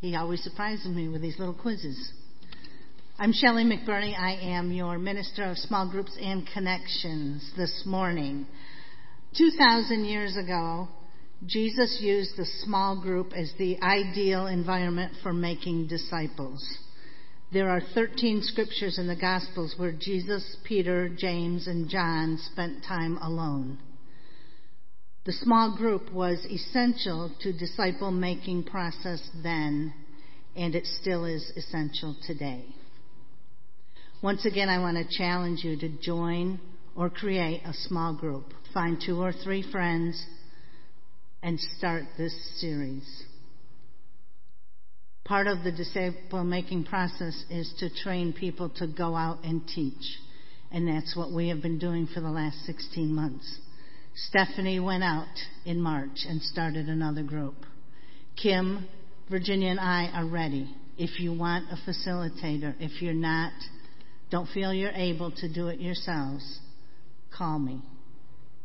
He always surprises me with these little quizzes. I'm Shelley McBurney. I am your Minister of Small Groups and Connections this morning. 2,000 years ago, Jesus used the small group as the ideal environment for making disciples. There are 13 scriptures in the Gospels where Jesus, Peter, James, and John spent time alone. The small group was essential to disciple making process then, and it still is essential today. Once again, I want to challenge you to join or create a small group. Find two or three friends and start this series. Part of the disciple making process is to train people to go out and teach. And that's what we have been doing for the last 16 months. Stephanie went out in March and started another group. Kim, Virginia, and I are ready. If you want a facilitator, if you're not, don't feel you're able to do it yourselves, call me.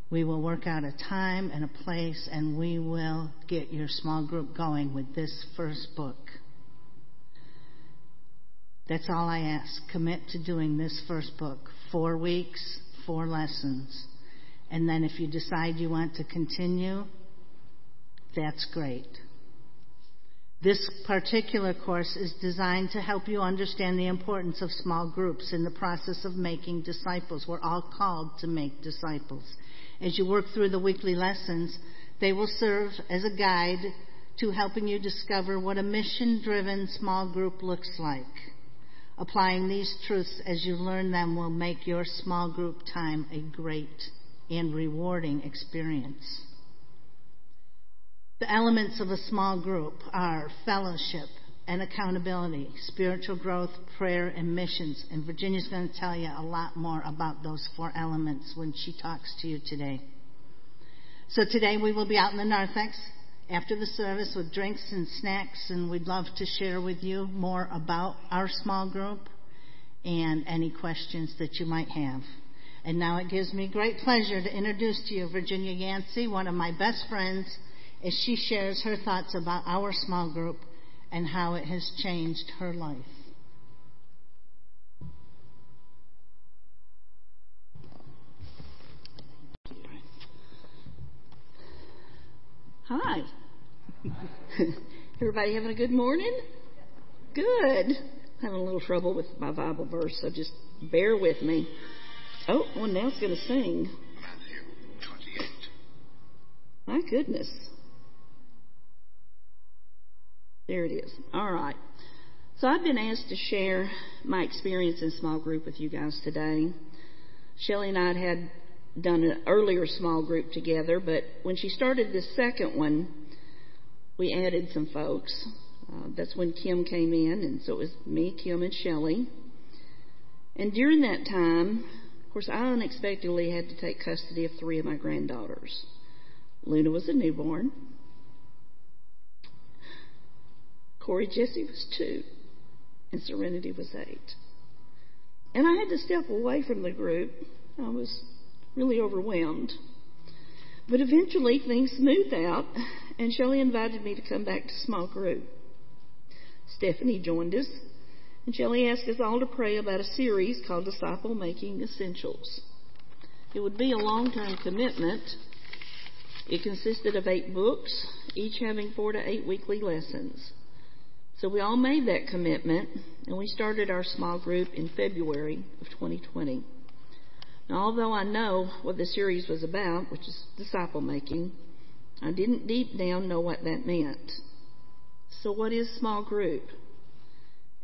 We will work out a time and a place, and we will get your small group going with this first book. That's all I ask. Commit to doing this first book. Four weeks, four lessons. And then if you decide you want to continue, that's great. This particular course is designed to help you understand the importance of small groups in the process of making disciples. We're all called to make disciples. As you work through the weekly lessons, they will serve as a guide to helping you discover what a mission driven small group looks like. Applying these truths as you learn them will make your small group time a great and rewarding experience. The elements of a small group are fellowship and accountability, spiritual growth, prayer, and missions. And Virginia's going to tell you a lot more about those four elements when she talks to you today. So today we will be out in the narthex after the service with drinks and snacks, and we'd love to share with you more about our small group and any questions that you might have. And now it gives me great pleasure to introduce to you Virginia Yancey, one of my best friends, as she shares her thoughts about our small group and how it has changed her life. Hi. Everybody having a good morning? Good. Having a little trouble with my Bible verse, so just bear with me. Oh, one now's going to sing. Matthew 28. My goodness. There it is. All right. So I've been asked to share my experience in small group with you guys today. Shelly and I had done an earlier small group together, but when she started this second one, we added some folks. Uh, that's when Kim came in, and so it was me, Kim, and Shelly. And during that time, of course, I unexpectedly had to take custody of three of my granddaughters. Luna was a newborn. Corey Jesse was two, and Serenity was eight. And I had to step away from the group. I was really overwhelmed. But eventually things smoothed out, and Shelley invited me to come back to small group. Stephanie joined us, and Shelley asked us all to pray about a series called Disciple Making Essentials. It would be a long term commitment. It consisted of eight books, each having four to eight weekly lessons. So we all made that commitment, and we started our small group in February of 2020. Now, although I know what the series was about, which is disciple making, I didn't deep down know what that meant. So, what is small group?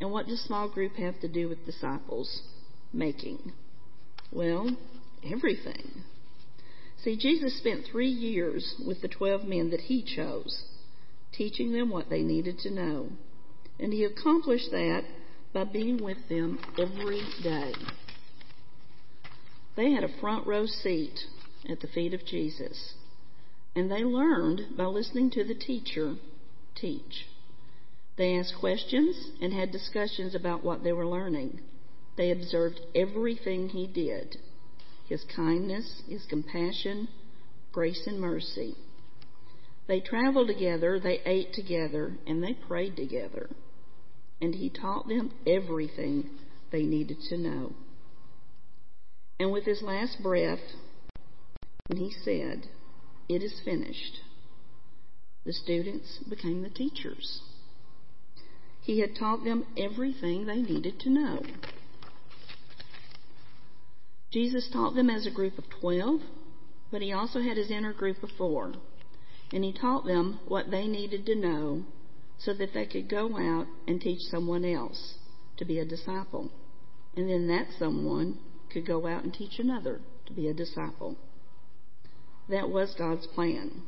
And what does small group have to do with disciples making? Well, everything. See, Jesus spent three years with the 12 men that he chose, teaching them what they needed to know. And he accomplished that by being with them every day. They had a front row seat at the feet of Jesus, and they learned by listening to the teacher teach. They asked questions and had discussions about what they were learning. They observed everything he did his kindness, his compassion, grace, and mercy. They traveled together, they ate together, and they prayed together. And he taught them everything they needed to know. And with his last breath, when he said, It is finished, the students became the teachers. He had taught them everything they needed to know. Jesus taught them as a group of 12, but he also had his inner group of four. And he taught them what they needed to know so that they could go out and teach someone else to be a disciple. And then that someone could go out and teach another to be a disciple. That was God's plan.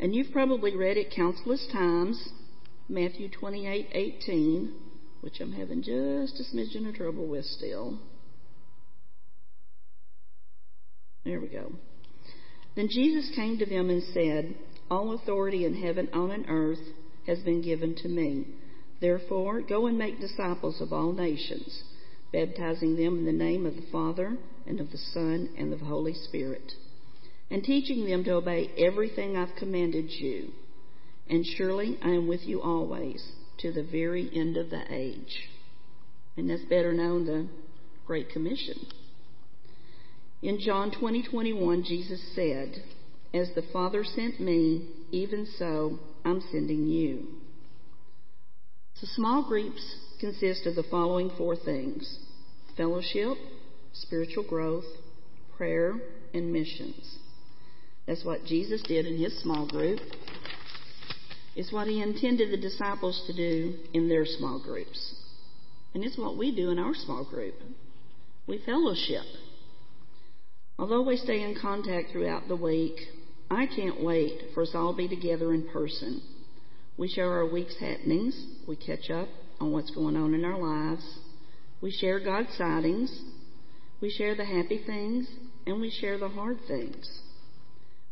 And you've probably read it countless times, Matthew 28:18, which I'm having just a smidgen of trouble with still. There we go. Then Jesus came to them and said, All authority in heaven and on earth has been given to me. Therefore, go and make disciples of all nations, baptizing them in the name of the Father, and of the Son, and of the Holy Spirit, and teaching them to obey everything I've commanded you. And surely I am with you always, to the very end of the age. And that's better known the Great Commission. In John 20:21, Jesus said, "As the Father sent me, even so I'm sending you." So small groups consist of the following four things: fellowship, spiritual growth, prayer, and missions. That's what Jesus did in his small group. It's what he intended the disciples to do in their small groups. And it's what we do in our small group. We fellowship. Although we stay in contact throughout the week, I can't wait for us all to be together in person. We share our week's happenings. We catch up on what's going on in our lives. We share God's sightings. We share the happy things and we share the hard things.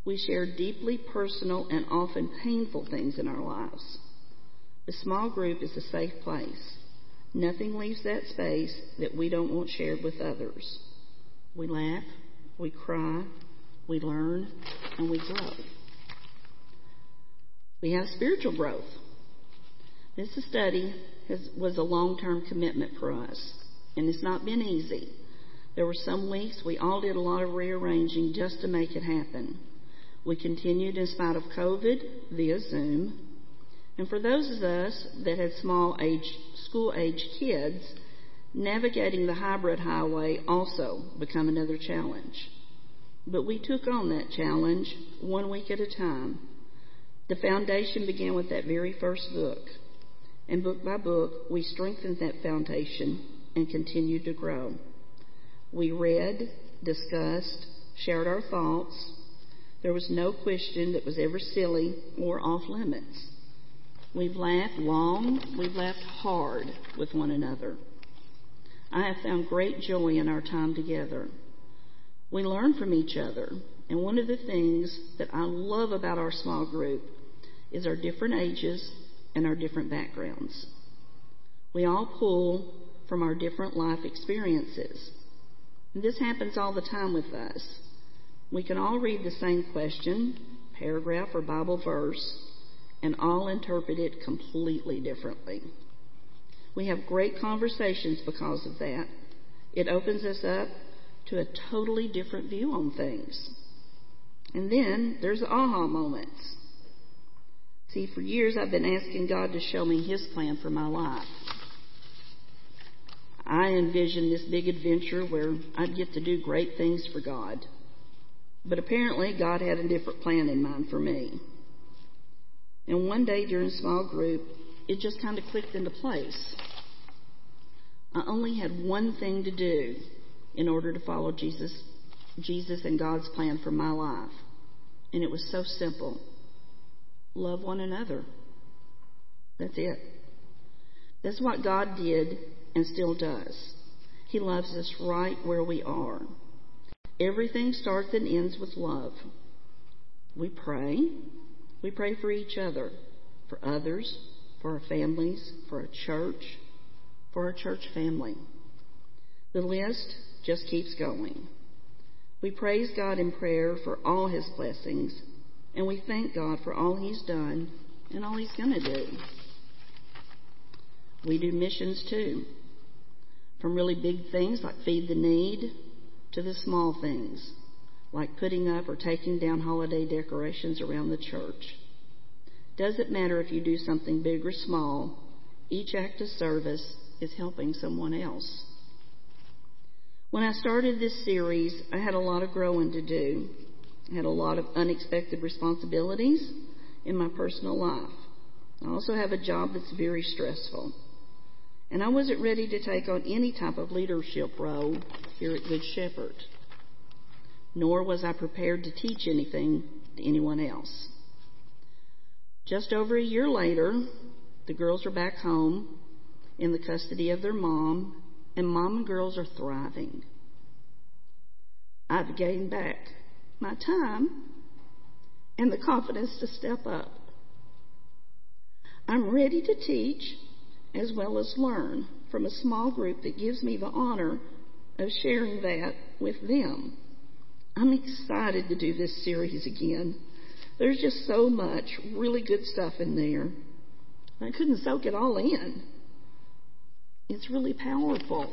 We share deeply personal and often painful things in our lives. The small group is a safe place. Nothing leaves that space that we don't want shared with others. We laugh, we cry, we learn, and we grow. We have spiritual growth. This study has, was a long term commitment for us, and it's not been easy. There were some weeks we all did a lot of rearranging just to make it happen. We continued in spite of COVID via Zoom. And for those of us that had small age, school age kids, navigating the hybrid highway also become another challenge. But we took on that challenge one week at a time. The foundation began with that very first book. And book by book, we strengthened that foundation and continued to grow. We read, discussed, shared our thoughts. There was no question that was ever silly or off limits. We've laughed long, we've laughed hard with one another. I have found great joy in our time together. We learn from each other, and one of the things that I love about our small group is our different ages and our different backgrounds. We all pull from our different life experiences. And this happens all the time with us. We can all read the same question, paragraph, or Bible verse, and all interpret it completely differently. We have great conversations because of that. It opens us up to a totally different view on things. And then there's aha moments. See, for years I've been asking God to show me His plan for my life. I envisioned this big adventure where I'd get to do great things for God. But apparently, God had a different plan in mind for me. And one day during a small group, it just kind of clicked into place. I only had one thing to do in order to follow Jesus, Jesus and God's plan for my life. And it was so simple. Love one another. That's it. That's what God did and still does. He loves us right where we are. Everything starts and ends with love. We pray. We pray for each other, for others, for our families, for our church, for our church family. The list just keeps going. We praise God in prayer for all His blessings And we thank God for all He's done and all He's going to do. We do missions too. From really big things like feed the need to the small things like putting up or taking down holiday decorations around the church. Doesn't matter if you do something big or small, each act of service is helping someone else. When I started this series, I had a lot of growing to do. I had a lot of unexpected responsibilities in my personal life. I also have a job that's very stressful. And I wasn't ready to take on any type of leadership role here at Good Shepherd. Nor was I prepared to teach anything to anyone else. Just over a year later, the girls are back home in the custody of their mom, and mom and girls are thriving. I've gained back my time and the confidence to step up. I'm ready to teach as well as learn from a small group that gives me the honor of sharing that with them. I'm excited to do this series again. There's just so much really good stuff in there. I couldn't soak it all in. It's really powerful.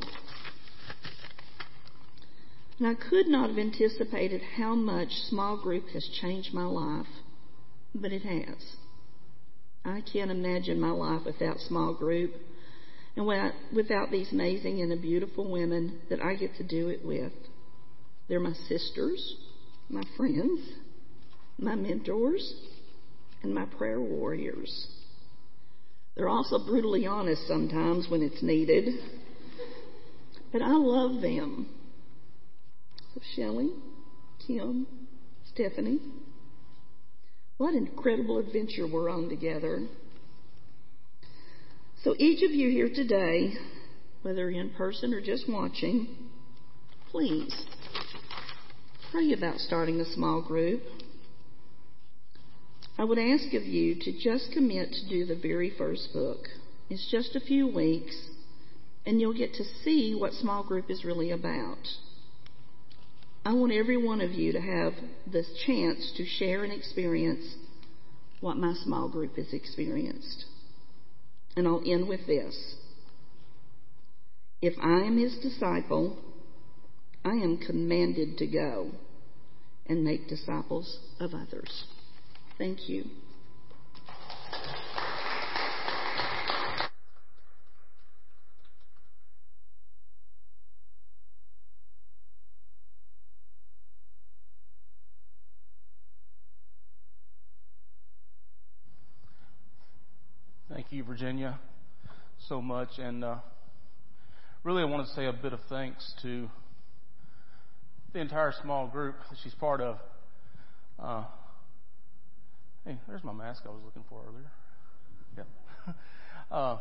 And I could not have anticipated how much small group has changed my life, but it has. I can't imagine my life without small group and without these amazing and beautiful women that I get to do it with. They're my sisters, my friends, my mentors, and my prayer warriors. They're also brutally honest sometimes when it's needed. But I love them. So Shelley, Kim, Stephanie, what an incredible adventure we're on together. So each of you here today, whether in person or just watching, please pray about starting a small group. I would ask of you to just commit to do the very first book. It's just a few weeks, and you'll get to see what small group is really about. I want every one of you to have this chance to share and experience what my small group has experienced. And I'll end with this. If I am his disciple, I am commanded to go and make disciples of others. Thank you. Thank you, Virginia, so much. And uh, really, I want to say a bit of thanks to the entire small group that she's part of. Uh, hey, there's my mask I was looking for earlier. Yep. uh,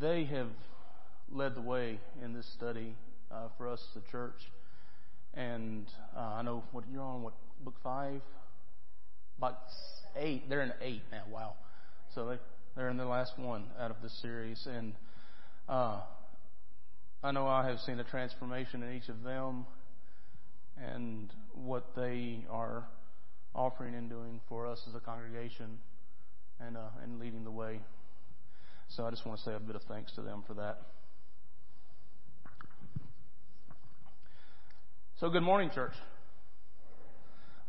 they have led the way in this study uh, for us, the church. And uh, I know what you're on, what book five, about eight. They're in eight now. Wow. So they they're in the last one out of the series, and uh, I know I have seen a transformation in each of them, and what they are offering and doing for us as a congregation, and uh, and leading the way. So I just want to say a bit of thanks to them for that. So good morning, church.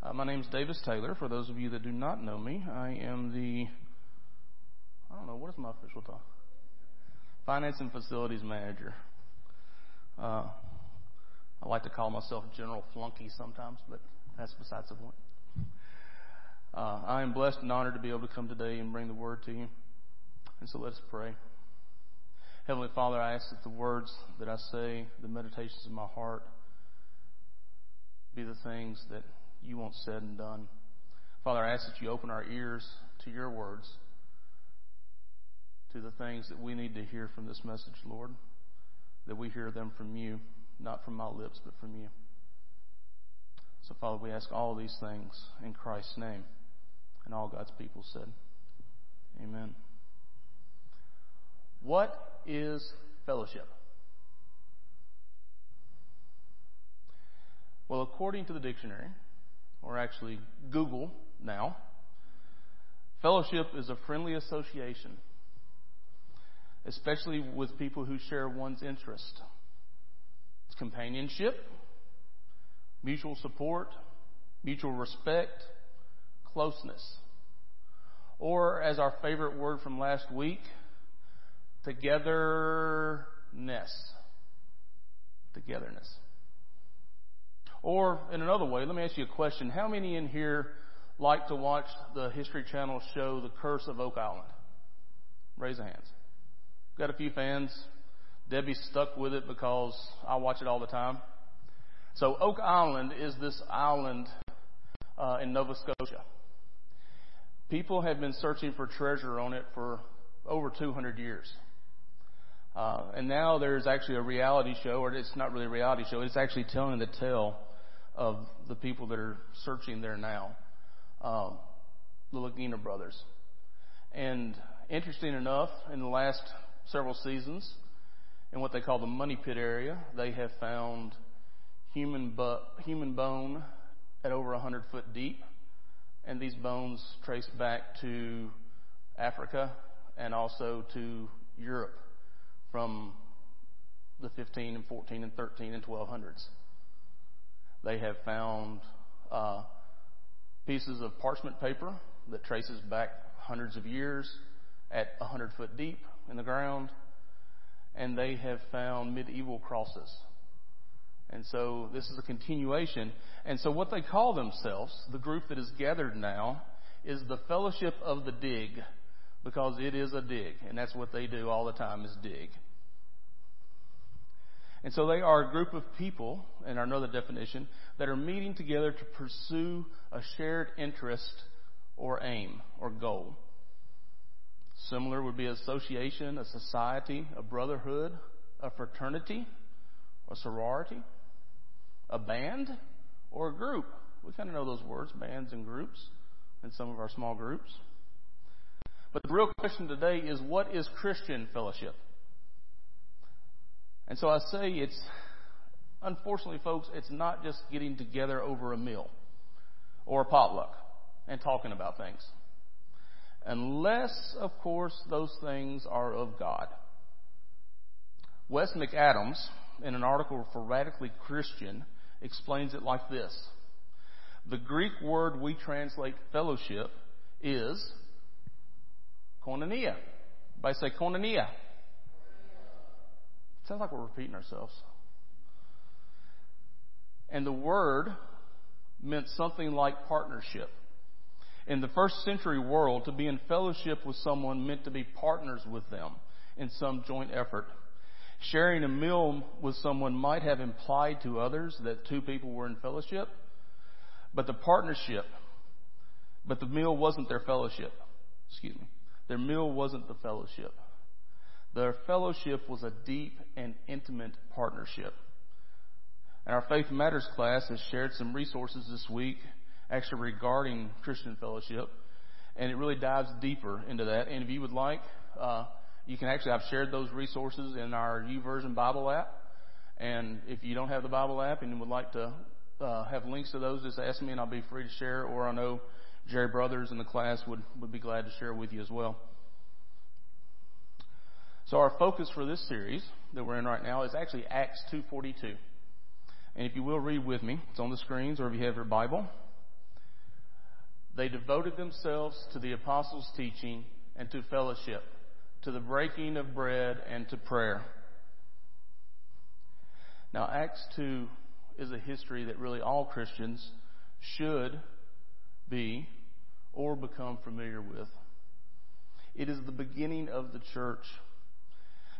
Uh, my name is Davis Taylor. For those of you that do not know me, I am the, I don't know, what is my official title? Finance and Facilities Manager. Uh, I like to call myself General Flunky sometimes, but that's besides the point. Uh, I am blessed and honored to be able to come today and bring the word to you. And so let us pray. Heavenly Father, I ask that the words that I say, the meditations of my heart, be the things that you want said and done. Father, I ask that you open our ears to your words, to the things that we need to hear from this message, Lord, that we hear them from you, not from my lips, but from you. So, Father, we ask all these things in Christ's name. And all God's people said, Amen. What is fellowship? Well, according to the dictionary, or actually Google now, fellowship is a friendly association, especially with people who share one's interest. It's companionship, mutual support, mutual respect, closeness. Or, as our favorite word from last week, togetherness. Togetherness. Or, in another way, let me ask you a question. How many in here like to watch the History Channel show The Curse of Oak Island? Raise your hands. Got a few fans. Debbie's stuck with it because I watch it all the time. So Oak Island is this island uh, in Nova Scotia. People have been searching for treasure on it for over 200 years. Uh, and now there's actually a reality show, or it's not really a reality show, it's actually telling the tale of the people that are searching there now. Um, the Lagina brothers. And interesting enough, in the last several seasons, in what they call the money pit area, they have found human, bu- human bone at over 100 foot deep. And these bones trace back to Africa and also to Europe from the 15 and 14 and 13 and 1200s. They have found uh, pieces of parchment paper that traces back hundreds of years at 100 foot deep in the ground. And they have found medieval crosses and so this is a continuation. And so what they call themselves, the group that is gathered now, is the Fellowship of the Dig, because it is a dig, and that's what they do all the time is dig. And so they are a group of people, in another definition, that are meeting together to pursue a shared interest or aim or goal. Similar would be association, a society, a brotherhood, a fraternity, a sorority a band or a group. We kind of know those words, bands and groups, in some of our small groups. But the real question today is what is Christian fellowship? And so I say it's, unfortunately, folks, it's not just getting together over a meal or a potluck and talking about things. Unless, of course, those things are of God. Wes McAdams, in an article for Radically Christian, explains it like this. The Greek word we translate fellowship is koinonia. By say koinonia. Sounds like we're repeating ourselves. And the word meant something like partnership. In the first century world, to be in fellowship with someone meant to be partners with them in some joint effort. Sharing a meal with someone might have implied to others that two people were in fellowship, but the partnership, but the meal wasn't their fellowship. Excuse me. Their meal wasn't the fellowship. Their fellowship was a deep and intimate partnership. And our Faith Matters class has shared some resources this week actually regarding Christian fellowship, and it really dives deeper into that. And if you would like, uh, you can actually, I've shared those resources in our YouVersion Bible app. And if you don't have the Bible app and you would like to uh, have links to those, just ask me and I'll be free to share. Or I know Jerry Brothers in the class would, would be glad to share with you as well. So our focus for this series that we're in right now is actually Acts 2.42. And if you will read with me, it's on the screens or if you have your Bible. They devoted themselves to the apostles' teaching and to fellowship to the breaking of bread, and to prayer. Now, Acts 2 is a history that really all Christians should be or become familiar with. It is the beginning of the church.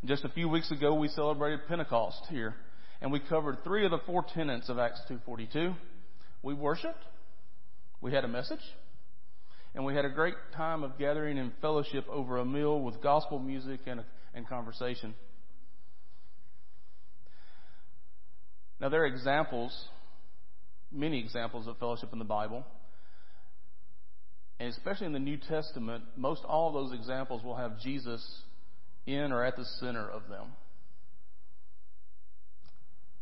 Just a few weeks ago, we celebrated Pentecost here, and we covered three of the four tenets of Acts 2:42. We worshiped, we had a message, and we had a great time of gathering in fellowship over a meal with gospel music and, and conversation. Now, there are examples, many examples of fellowship in the Bible. And especially in the New Testament, most all of those examples will have Jesus in or at the center of them.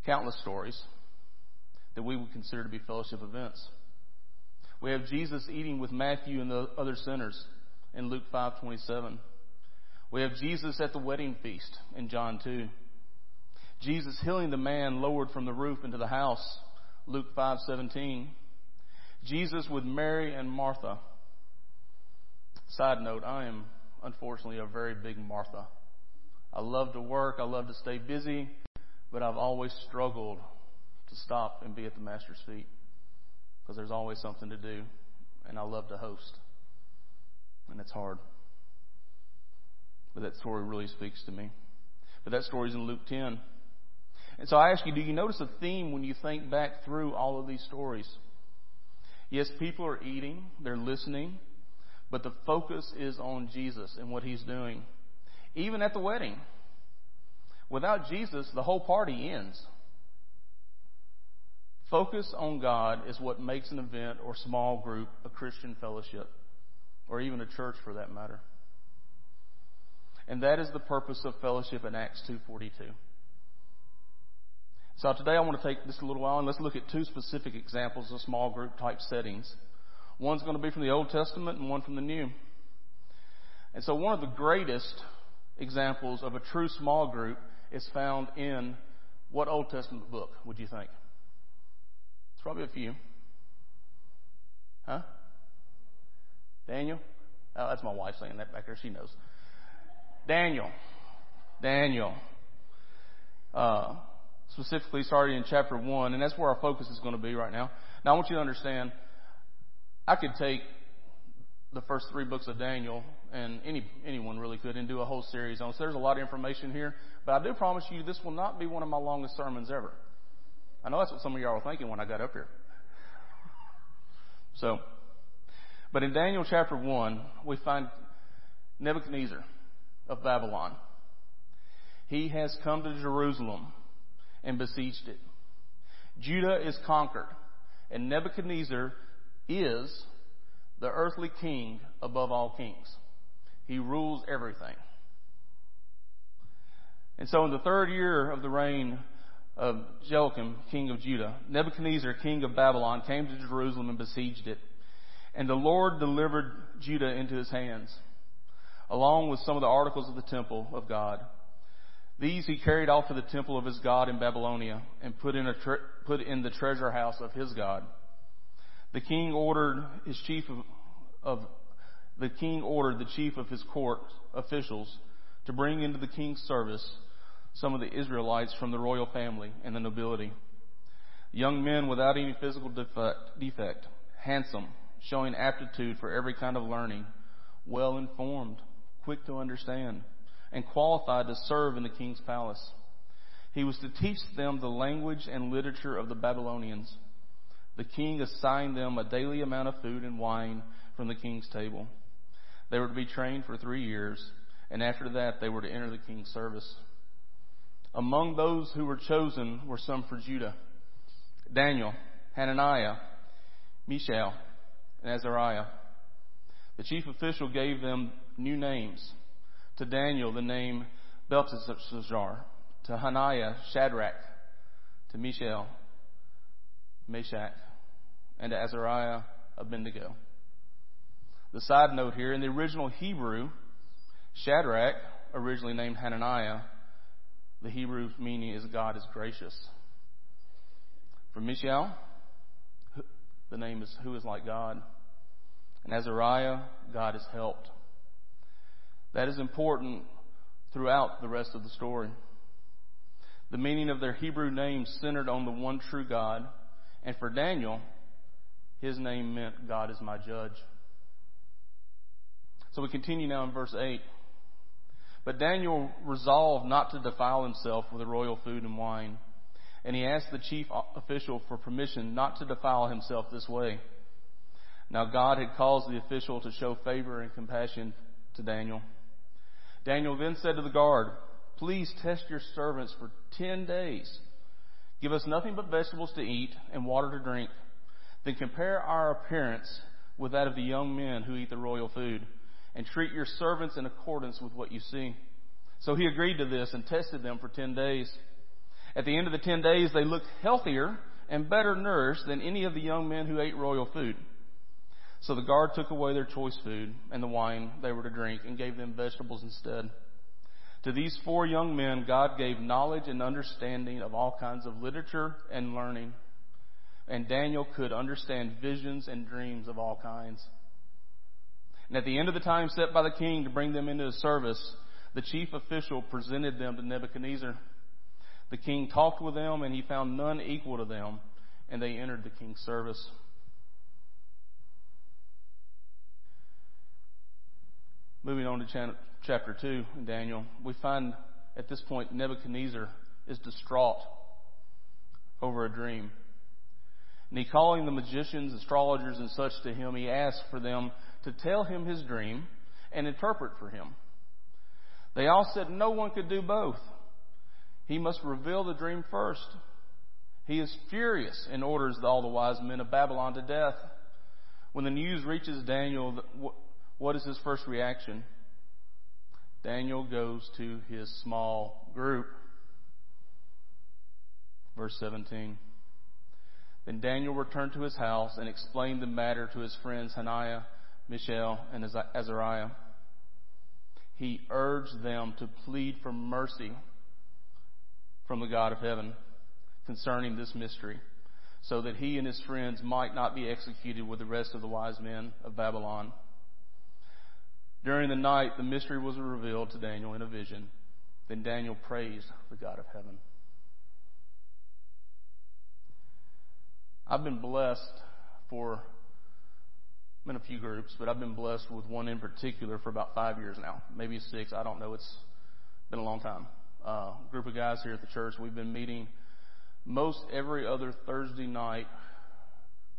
Countless stories that we would consider to be fellowship events. We have Jesus eating with Matthew and the other sinners in Luke 5:27. We have Jesus at the wedding feast in John 2. Jesus healing the man lowered from the roof into the house, Luke 5:17. Jesus with Mary and Martha. Side note, I am unfortunately a very big Martha. I love to work, I love to stay busy, but I've always struggled to stop and be at the master's feet because there's always something to do and I love to host. And it's hard. But that story really speaks to me. But that story's in Luke 10. And so I ask you, do you notice a theme when you think back through all of these stories? Yes, people are eating, they're listening, but the focus is on Jesus and what he's doing. Even at the wedding. Without Jesus, the whole party ends. Focus on God is what makes an event or small group a Christian fellowship, or even a church for that matter. And that is the purpose of fellowship in Acts 2:42. So today I want to take this a little while and let's look at two specific examples of small group type settings. One's going to be from the Old Testament and one from the New. And so one of the greatest examples of a true small group is found in what Old Testament book, would you think? It's probably a few. Huh? Daniel? Oh, that's my wife saying that back there. She knows. Daniel. Daniel. Uh, specifically starting in chapter 1, and that's where our focus is going to be right now. Now, I want you to understand, I could take the first three books of Daniel, and any anyone really could, and do a whole series on. So there's a lot of information here, but I do promise you this will not be one of my longest sermons ever. I know that's what some of y'all were thinking when I got up here. So, but in Daniel chapter 1, we find Nebuchadnezzar of Babylon. He has come to Jerusalem and besieged it. Judah is conquered, and Nebuchadnezzar is the earthly king above all kings. He rules everything. And so in the third year of the reign of Joachim, king of Judah, Nebuchadnezzar, king of Babylon, came to Jerusalem and besieged it. And the Lord delivered Judah into his hands, along with some of the articles of the temple of God. These he carried off to the temple of his God in Babylonia and put in, tre- put in the treasure house of his God. The king ordered his chief of, of the king ordered the chief of his court officials to bring into the king's service some of the Israelites from the royal family and the nobility. Young men without any physical defect, defect handsome, showing aptitude for every kind of learning, well informed, quick to understand and qualified to serve in the king's palace. He was to teach them the language and literature of the Babylonians. The king assigned them a daily amount of food and wine from the king's table. They were to be trained for three years, and after that they were to enter the king's service. Among those who were chosen were some for Judah Daniel, Hananiah, Mishael, and Azariah. The chief official gave them new names to Daniel, the name Belteshazzar. To Hananiah, Shadrach. To Mishael, Meshach. And Azariah, Abednego. The side note here, in the original Hebrew, Shadrach, originally named Hananiah, the Hebrew meaning is God is gracious. For Mishael, the name is who is like God. And Azariah, God is helped. That is important throughout the rest of the story. The meaning of their Hebrew names centered on the one true God. And for Daniel, his name meant God is my judge. So we continue now in verse 8. But Daniel resolved not to defile himself with the royal food and wine. And he asked the chief official for permission not to defile himself this way. Now God had caused the official to show favor and compassion to Daniel. Daniel then said to the guard, Please test your servants for ten days. Give us nothing but vegetables to eat and water to drink. Then compare our appearance with that of the young men who eat the royal food, and treat your servants in accordance with what you see. So he agreed to this and tested them for ten days. At the end of the ten days, they looked healthier and better nourished than any of the young men who ate royal food. So the guard took away their choice food and the wine they were to drink and gave them vegetables instead. To these four young men, God gave knowledge and understanding of all kinds of literature and learning. And Daniel could understand visions and dreams of all kinds. And at the end of the time set by the king to bring them into his service, the chief official presented them to Nebuchadnezzar. The king talked with them, and he found none equal to them, and they entered the king's service. Moving on to chapter 2 in Daniel, we find at this point Nebuchadnezzar is distraught over a dream. And he calling the magicians, astrologers, and such to him, he asked for them to tell him his dream and interpret for him. They all said no one could do both. He must reveal the dream first. He is furious and orders all the wise men of Babylon to death. When the news reaches Daniel, what is his first reaction? Daniel goes to his small group. Verse 17. Then Daniel returned to his house and explained the matter to his friends Hananiah, Mishael, and Azariah. He urged them to plead for mercy from the God of heaven concerning this mystery, so that he and his friends might not be executed with the rest of the wise men of Babylon. During the night, the mystery was revealed to Daniel in a vision. Then Daniel praised the God of heaven. I've been blessed for, I'm in a few groups, but I've been blessed with one in particular for about five years now, maybe six. I don't know. It's been a long time. Uh, group of guys here at the church. We've been meeting most every other Thursday night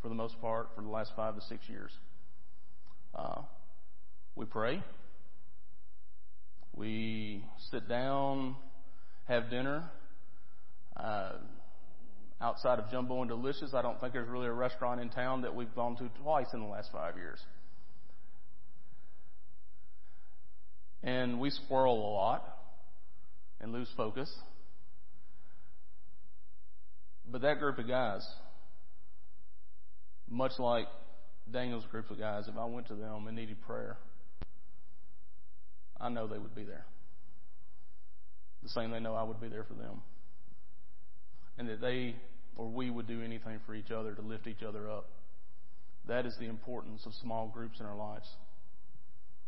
for the most part for the last five to six years. Uh, we pray. We sit down, have dinner. Uh, outside of Jumbo and Delicious, I don't think there's really a restaurant in town that we've gone to twice in the last five years. And we squirrel a lot and lose focus. But that group of guys, much like Daniel's group of guys, if I went to them and needed prayer, I know they would be there. The same they know I would be there for them. And that they or we would do anything for each other to lift each other up. That is the importance of small groups in our lives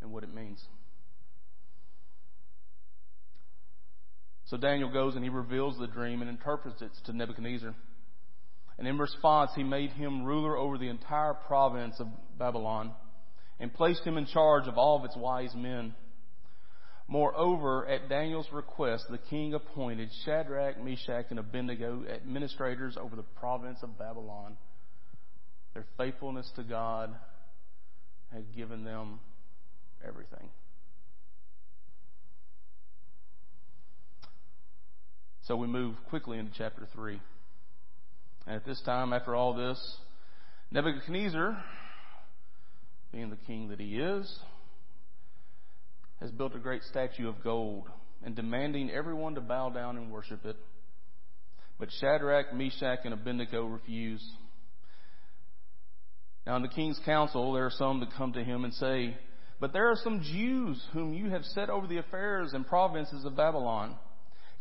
and what it means. So Daniel goes and he reveals the dream and interprets it to Nebuchadnezzar. And in response, he made him ruler over the entire province of Babylon and placed him in charge of all of its wise men. Moreover, at Daniel's request, the king appointed Shadrach, Meshach, and Abednego administrators over the province of Babylon. Their faithfulness to God had given them everything. So we move quickly into chapter 3. And at this time, after all this, Nebuchadnezzar, being the king that he is, has built a great statue of gold and demanding everyone to bow down and worship it. But Shadrach, Meshach, and Abednego refuse. Now, in the king's council, there are some that come to him and say, But there are some Jews whom you have set over the affairs and provinces of Babylon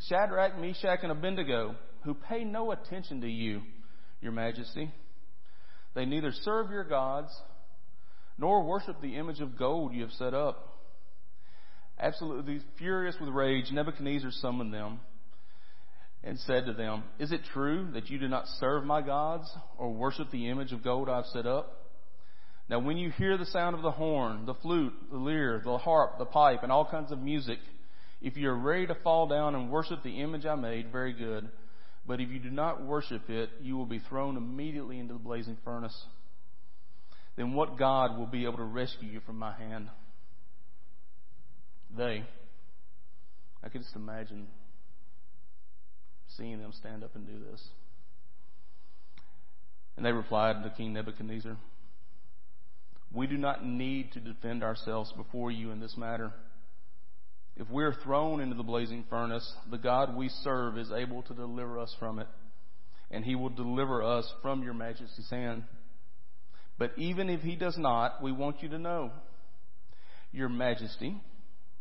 Shadrach, Meshach, and Abednego, who pay no attention to you, your majesty. They neither serve your gods nor worship the image of gold you have set up. Absolutely furious with rage, Nebuchadnezzar summoned them and said to them, Is it true that you do not serve my gods or worship the image of gold I've set up? Now, when you hear the sound of the horn, the flute, the lyre, the harp, the pipe, and all kinds of music, if you are ready to fall down and worship the image I made, very good. But if you do not worship it, you will be thrown immediately into the blazing furnace. Then what God will be able to rescue you from my hand? They, I could just imagine seeing them stand up and do this. And they replied to King Nebuchadnezzar, We do not need to defend ourselves before you in this matter. If we're thrown into the blazing furnace, the God we serve is able to deliver us from it, and he will deliver us from your majesty's hand. But even if he does not, we want you to know, Your Majesty,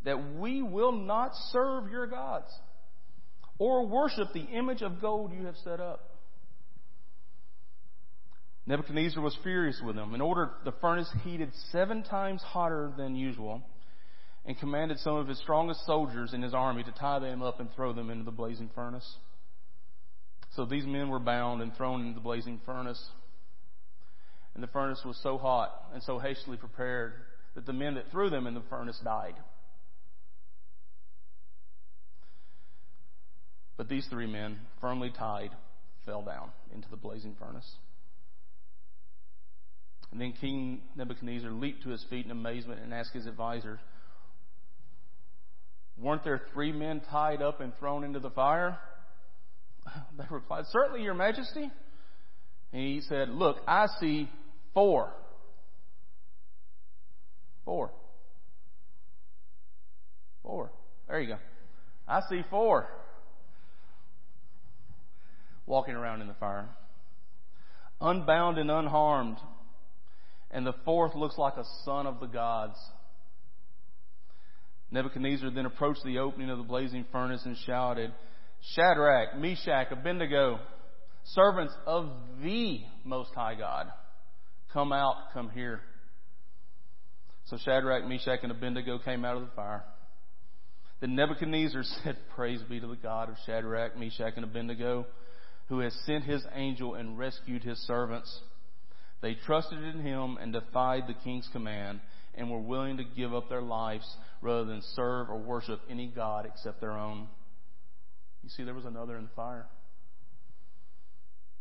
that we will not serve your gods or worship the image of gold you have set up. Nebuchadnezzar was furious with them and ordered the furnace heated seven times hotter than usual and commanded some of his strongest soldiers in his army to tie them up and throw them into the blazing furnace. So these men were bound and thrown into the blazing furnace. And the furnace was so hot and so hastily prepared that the men that threw them in the furnace died. But these three men, firmly tied, fell down into the blazing furnace. And then King Nebuchadnezzar leaped to his feet in amazement and asked his advisors, Weren't there three men tied up and thrown into the fire? They replied, Certainly, Your Majesty. And he said, Look, I see four. Four. Four. There you go. I see four walking around in the fire. Unbound and unharmed. And the fourth looks like a son of the gods. Nebuchadnezzar then approached the opening of the blazing furnace and shouted, Shadrach, Meshach, Abednego, servants of the Most High God, come out, come here. So Shadrach, Meshach, and Abednego came out of the fire. Then Nebuchadnezzar said, Praise be to the God of Shadrach, Meshach, and Abednego, who has sent his angel and rescued his servants. They trusted in him and defied the king's command and were willing to give up their lives rather than serve or worship any God except their own. You see, there was another in the fire.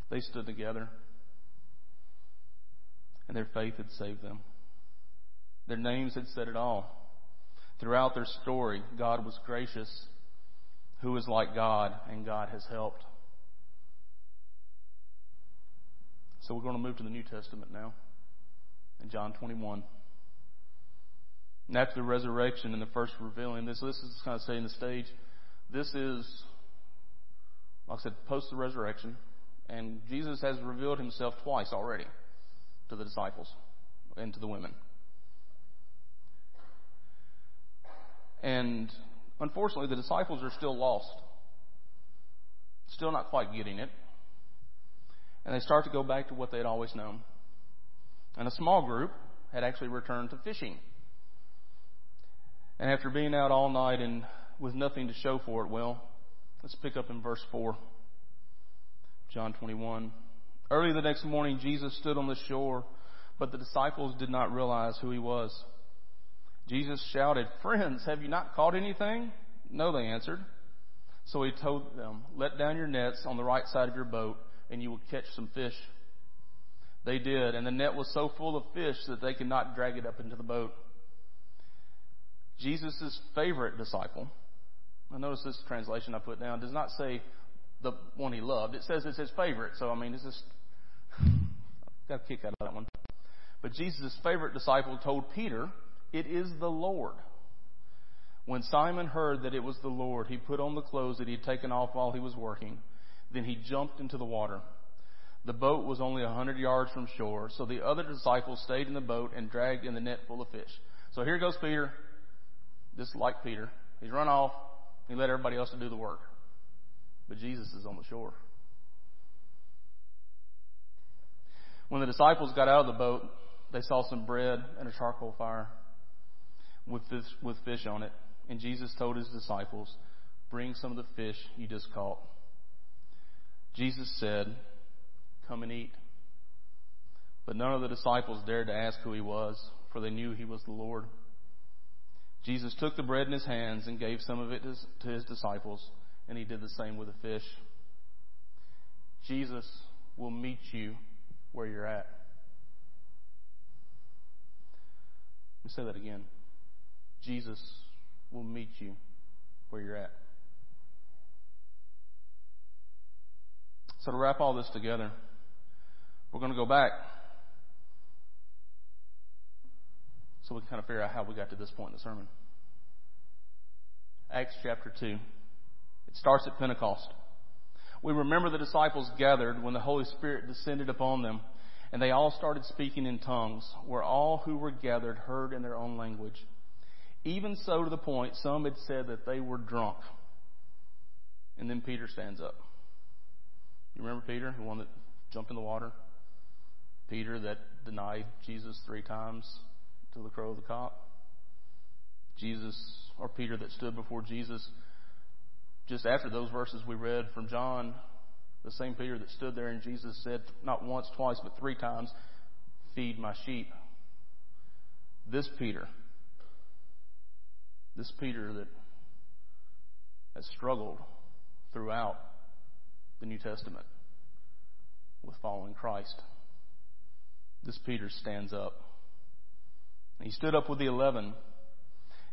They stood together, and their faith had saved them. Their names had said it all. Throughout their story, God was gracious. Who is like God? And God has helped. So we're going to move to the New Testament now, in John 21. And after the resurrection and the first revealing, this, this is kind of setting the stage. This is, like I said, post the resurrection. And Jesus has revealed himself twice already to the disciples and to the women. And unfortunately, the disciples are still lost, still not quite getting it. And they start to go back to what they had always known. And a small group had actually returned to fishing. And after being out all night and with nothing to show for it, well, let's pick up in verse 4. John 21. Early the next morning, Jesus stood on the shore, but the disciples did not realize who he was. Jesus shouted, Friends, have you not caught anything? No, they answered. So he told them, Let down your nets on the right side of your boat, and you will catch some fish. They did, and the net was so full of fish that they could not drag it up into the boat. Jesus' favorite disciple. I notice this translation I put down does not say the one he loved. It says it's his favorite. So, I mean, it's just, got a kick out of that one. But Jesus' favorite disciple told Peter, It is the Lord. When Simon heard that it was the Lord, he put on the clothes that he had taken off while he was working. Then he jumped into the water. The boat was only a hundred yards from shore, so the other disciples stayed in the boat and dragged in the net full of fish. So here goes Peter just like Peter. He's run off. He let everybody else do the work. But Jesus is on the shore. When the disciples got out of the boat, they saw some bread and a charcoal fire with fish, with fish on it. And Jesus told his disciples, Bring some of the fish you just caught. Jesus said, Come and eat. But none of the disciples dared to ask who he was, for they knew he was the Lord. Jesus took the bread in his hands and gave some of it to his disciples, and he did the same with the fish. Jesus will meet you where you're at. Let me say that again. Jesus will meet you where you're at. So, to wrap all this together, we're going to go back so we can kind of figure out how we got to this point in the sermon. Acts chapter 2. It starts at Pentecost. We remember the disciples gathered when the Holy Spirit descended upon them, And they all started speaking in tongues, where all who were gathered heard in their own language. Even so, to the point, some had said that they were drunk. And then Peter stands up. You remember Peter, the one that jumped in the water? Peter that denied Jesus three times to the crow of the cock? Jesus, or Peter that stood before Jesus just after those verses we read from John the same Peter that stood there and Jesus said, not once, twice, but three times, Feed my sheep. This Peter, this Peter that has struggled throughout the New Testament with following Christ. This Peter stands up. He stood up with the eleven.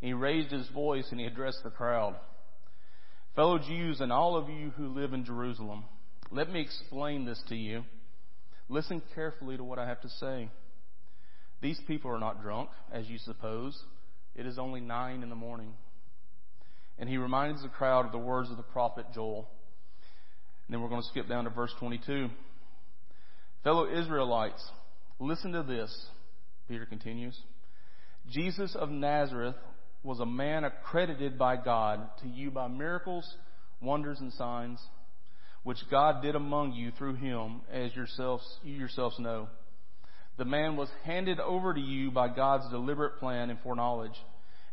He raised his voice and he addressed the crowd. Fellow Jews and all of you who live in Jerusalem, let me explain this to you. Listen carefully to what I have to say. These people are not drunk, as you suppose. It is only nine in the morning. And he reminds the crowd of the words of the prophet Joel. Then we're going to skip down to verse 22. Fellow Israelites, listen to this, Peter continues. Jesus of Nazareth was a man accredited by God to you by miracles, wonders, and signs which God did among you through him, as yourselves, you yourselves know. The man was handed over to you by God's deliberate plan and foreknowledge,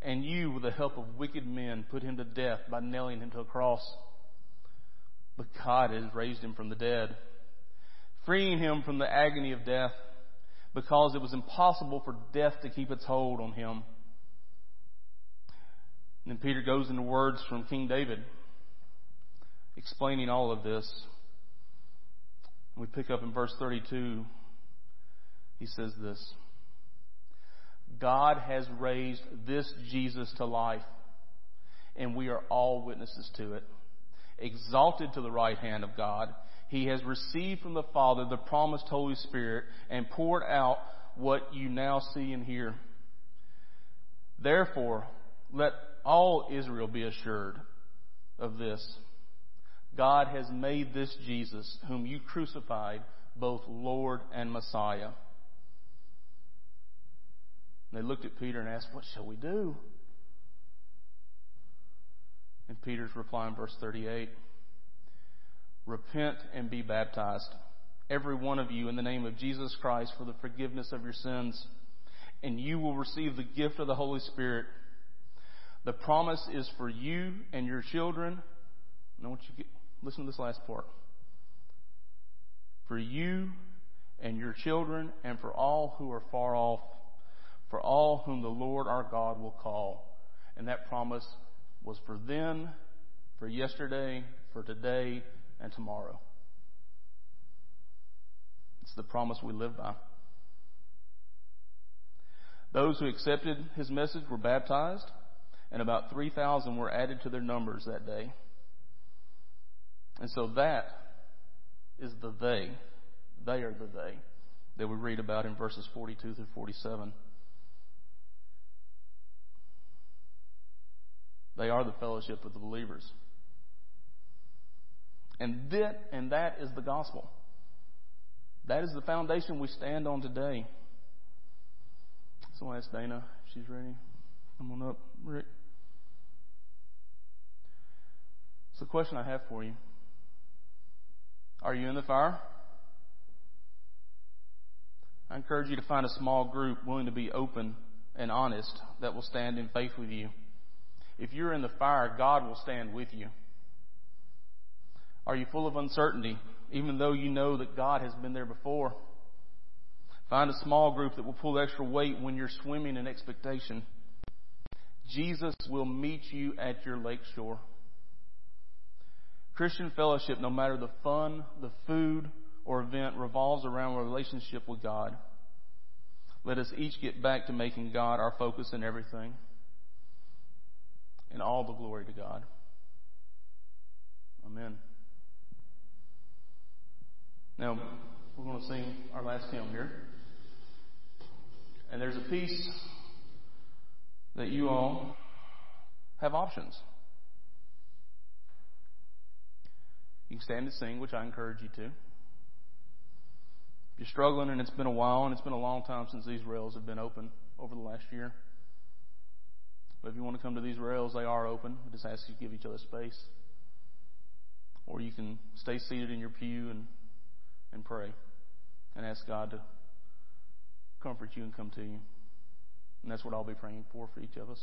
and you, with the help of wicked men, put him to death by nailing him to a cross. But God has raised him from the dead, freeing him from the agony of death, because it was impossible for death to keep its hold on him. And then Peter goes into words from King David explaining all of this. We pick up in verse 32. He says this God has raised this Jesus to life, and we are all witnesses to it. Exalted to the right hand of God, He has received from the Father the promised Holy Spirit and poured out what you now see and hear. Therefore, let all Israel be assured of this God has made this Jesus, whom you crucified, both Lord and Messiah. And they looked at Peter and asked, What shall we do? And Peter's reply in verse 38 Repent and be baptized, every one of you, in the name of Jesus Christ for the forgiveness of your sins, and you will receive the gift of the Holy Spirit. The promise is for you and your children. I want you to get, Listen to this last part. For you and your children, and for all who are far off, for all whom the Lord our God will call. And that promise was for then, for yesterday, for today, and tomorrow. It's the promise we live by. Those who accepted his message were baptized, and about 3,000 were added to their numbers that day. And so that is the they. They are the they that we read about in verses 42 through 47. They are the fellowship of the believers. And that, and that is the gospel. That is the foundation we stand on today. Someone ask Dana. if She's ready. Come on up, Rick. It's the question I have for you. Are you in the fire? I encourage you to find a small group willing to be open and honest that will stand in faith with you. If you're in the fire, God will stand with you. Are you full of uncertainty, even though you know that God has been there before? Find a small group that will pull extra weight when you're swimming in expectation. Jesus will meet you at your lake shore. Christian fellowship, no matter the fun, the food, or event, revolves around a relationship with God. Let us each get back to making God our focus in everything. And all the glory to God. Amen. Now, we're going to sing our last hymn here. And there's a piece that you all have options. You can stand and sing, which I encourage you to. If you're struggling and it's been a while and it's been a long time since these rails have been open over the last year, but if you want to come to these rails, they are open. We just ask you to give each other space. Or you can stay seated in your pew and, and pray and ask God to comfort you and come to you. And that's what I'll be praying for for each of us.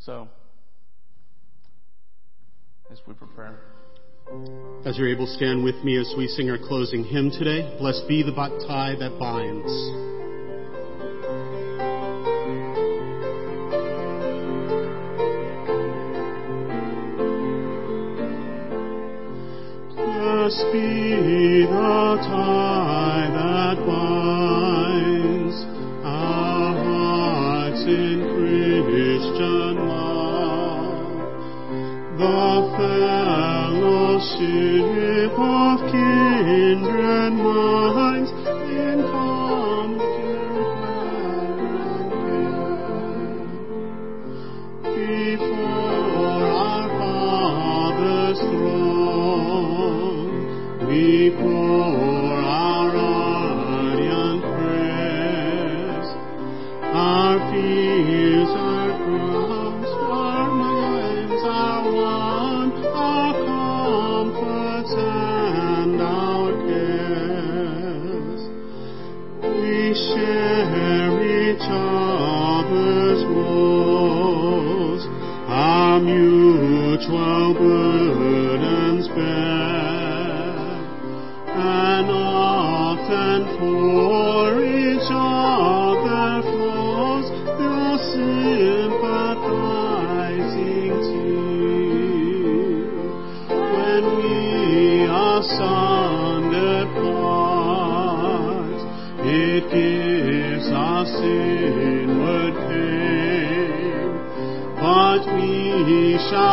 So, as we prepare. As you're able, stand with me as we sing our closing hymn today. Blessed be the tie that binds. Blessed be the tie that binds our hearts in Christian love, the fellowship of kindred minds in common we pour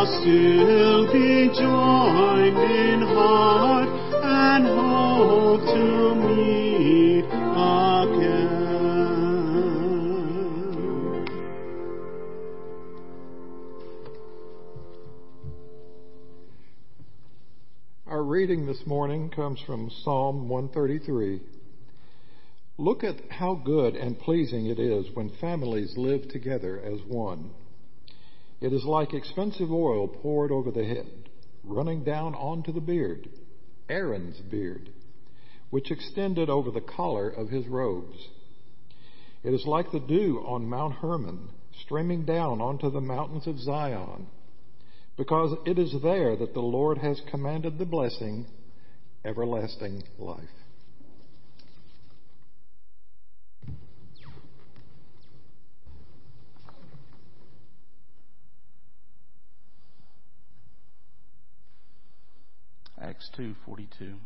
still be joined in heart and hope to meet again. Our reading this morning comes from Psalm 133. Look at how good and pleasing it is when families live together as one. It is like expensive oil poured over the head, running down onto the beard, Aaron's beard, which extended over the collar of his robes. It is like the dew on Mount Hermon, streaming down onto the mountains of Zion because it is there that the Lord has commanded the blessing, everlasting life. Acts 2:42.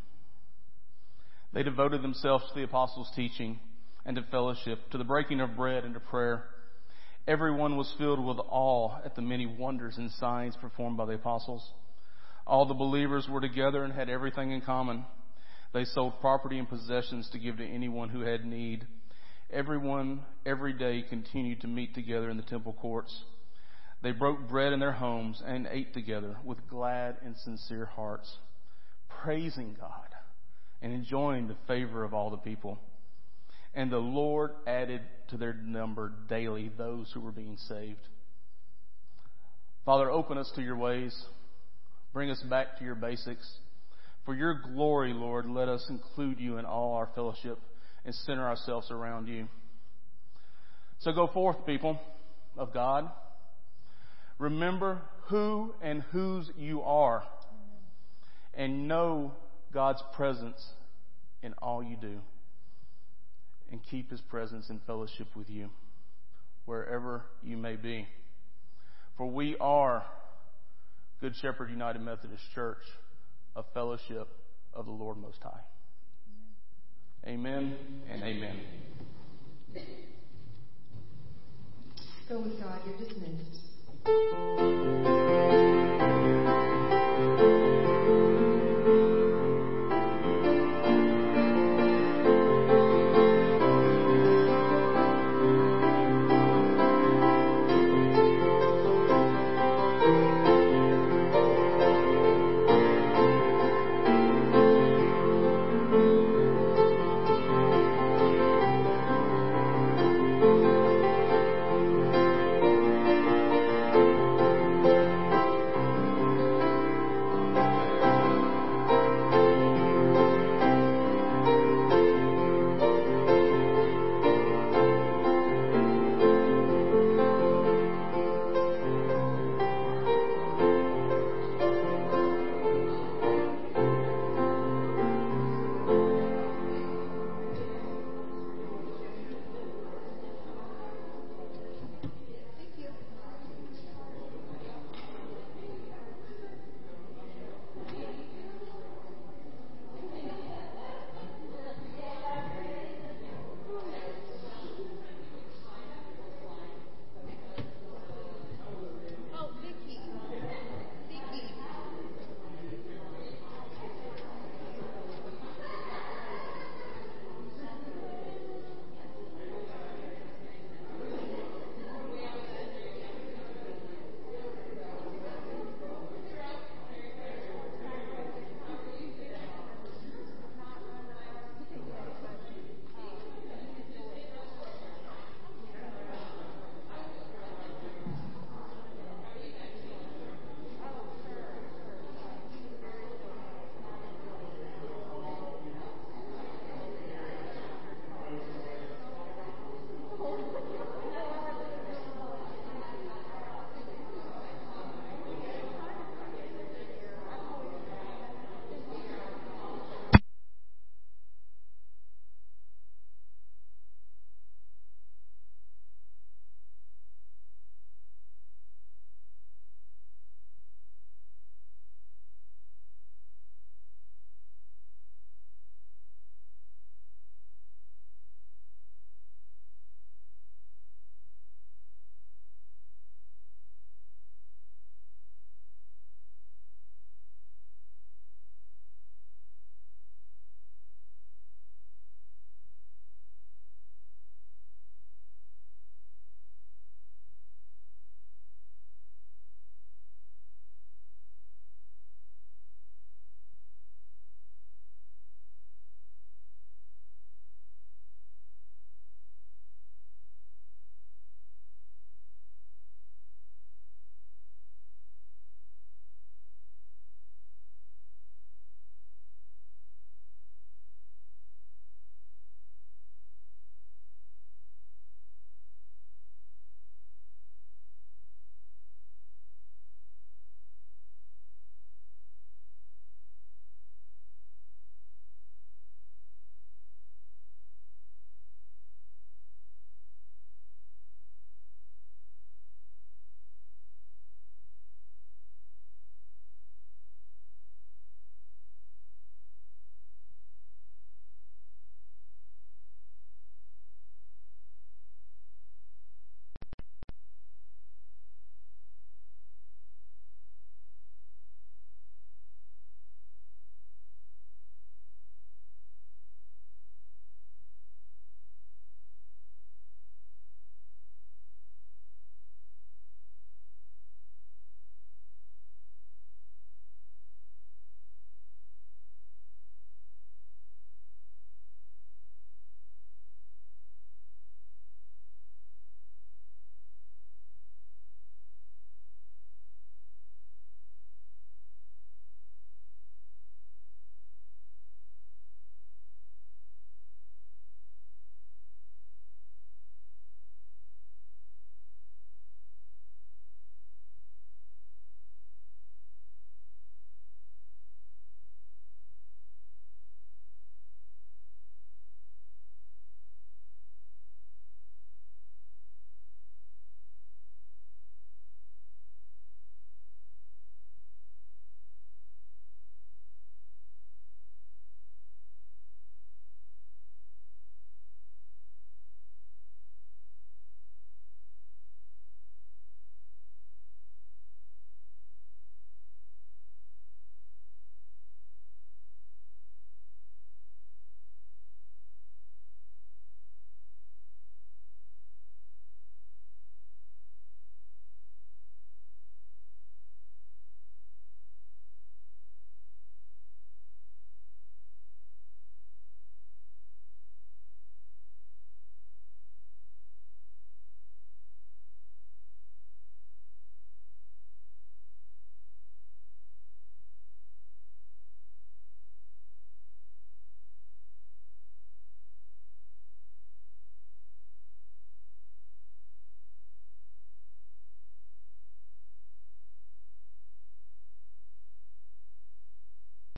They devoted themselves to the apostles' teaching and to fellowship, to the breaking of bread and to prayer. Everyone was filled with awe at the many wonders and signs performed by the apostles. All the believers were together and had everything in common. They sold property and possessions to give to anyone who had need. Everyone, every day, continued to meet together in the temple courts. They broke bread in their homes and ate together with glad and sincere hearts, praising God and enjoying the favor of all the people. And the Lord added to their number daily those who were being saved. Father, open us to your ways. Bring us back to your basics. For your glory, Lord, let us include you in all our fellowship and center ourselves around you. So go forth, people of God. Remember who and whose you are. And know God's presence in all you do and keep his presence in fellowship with you wherever you may be. For we are Good Shepherd United Methodist Church, a fellowship of the Lord Most High. Amen and amen. Go with God. You're dismissed.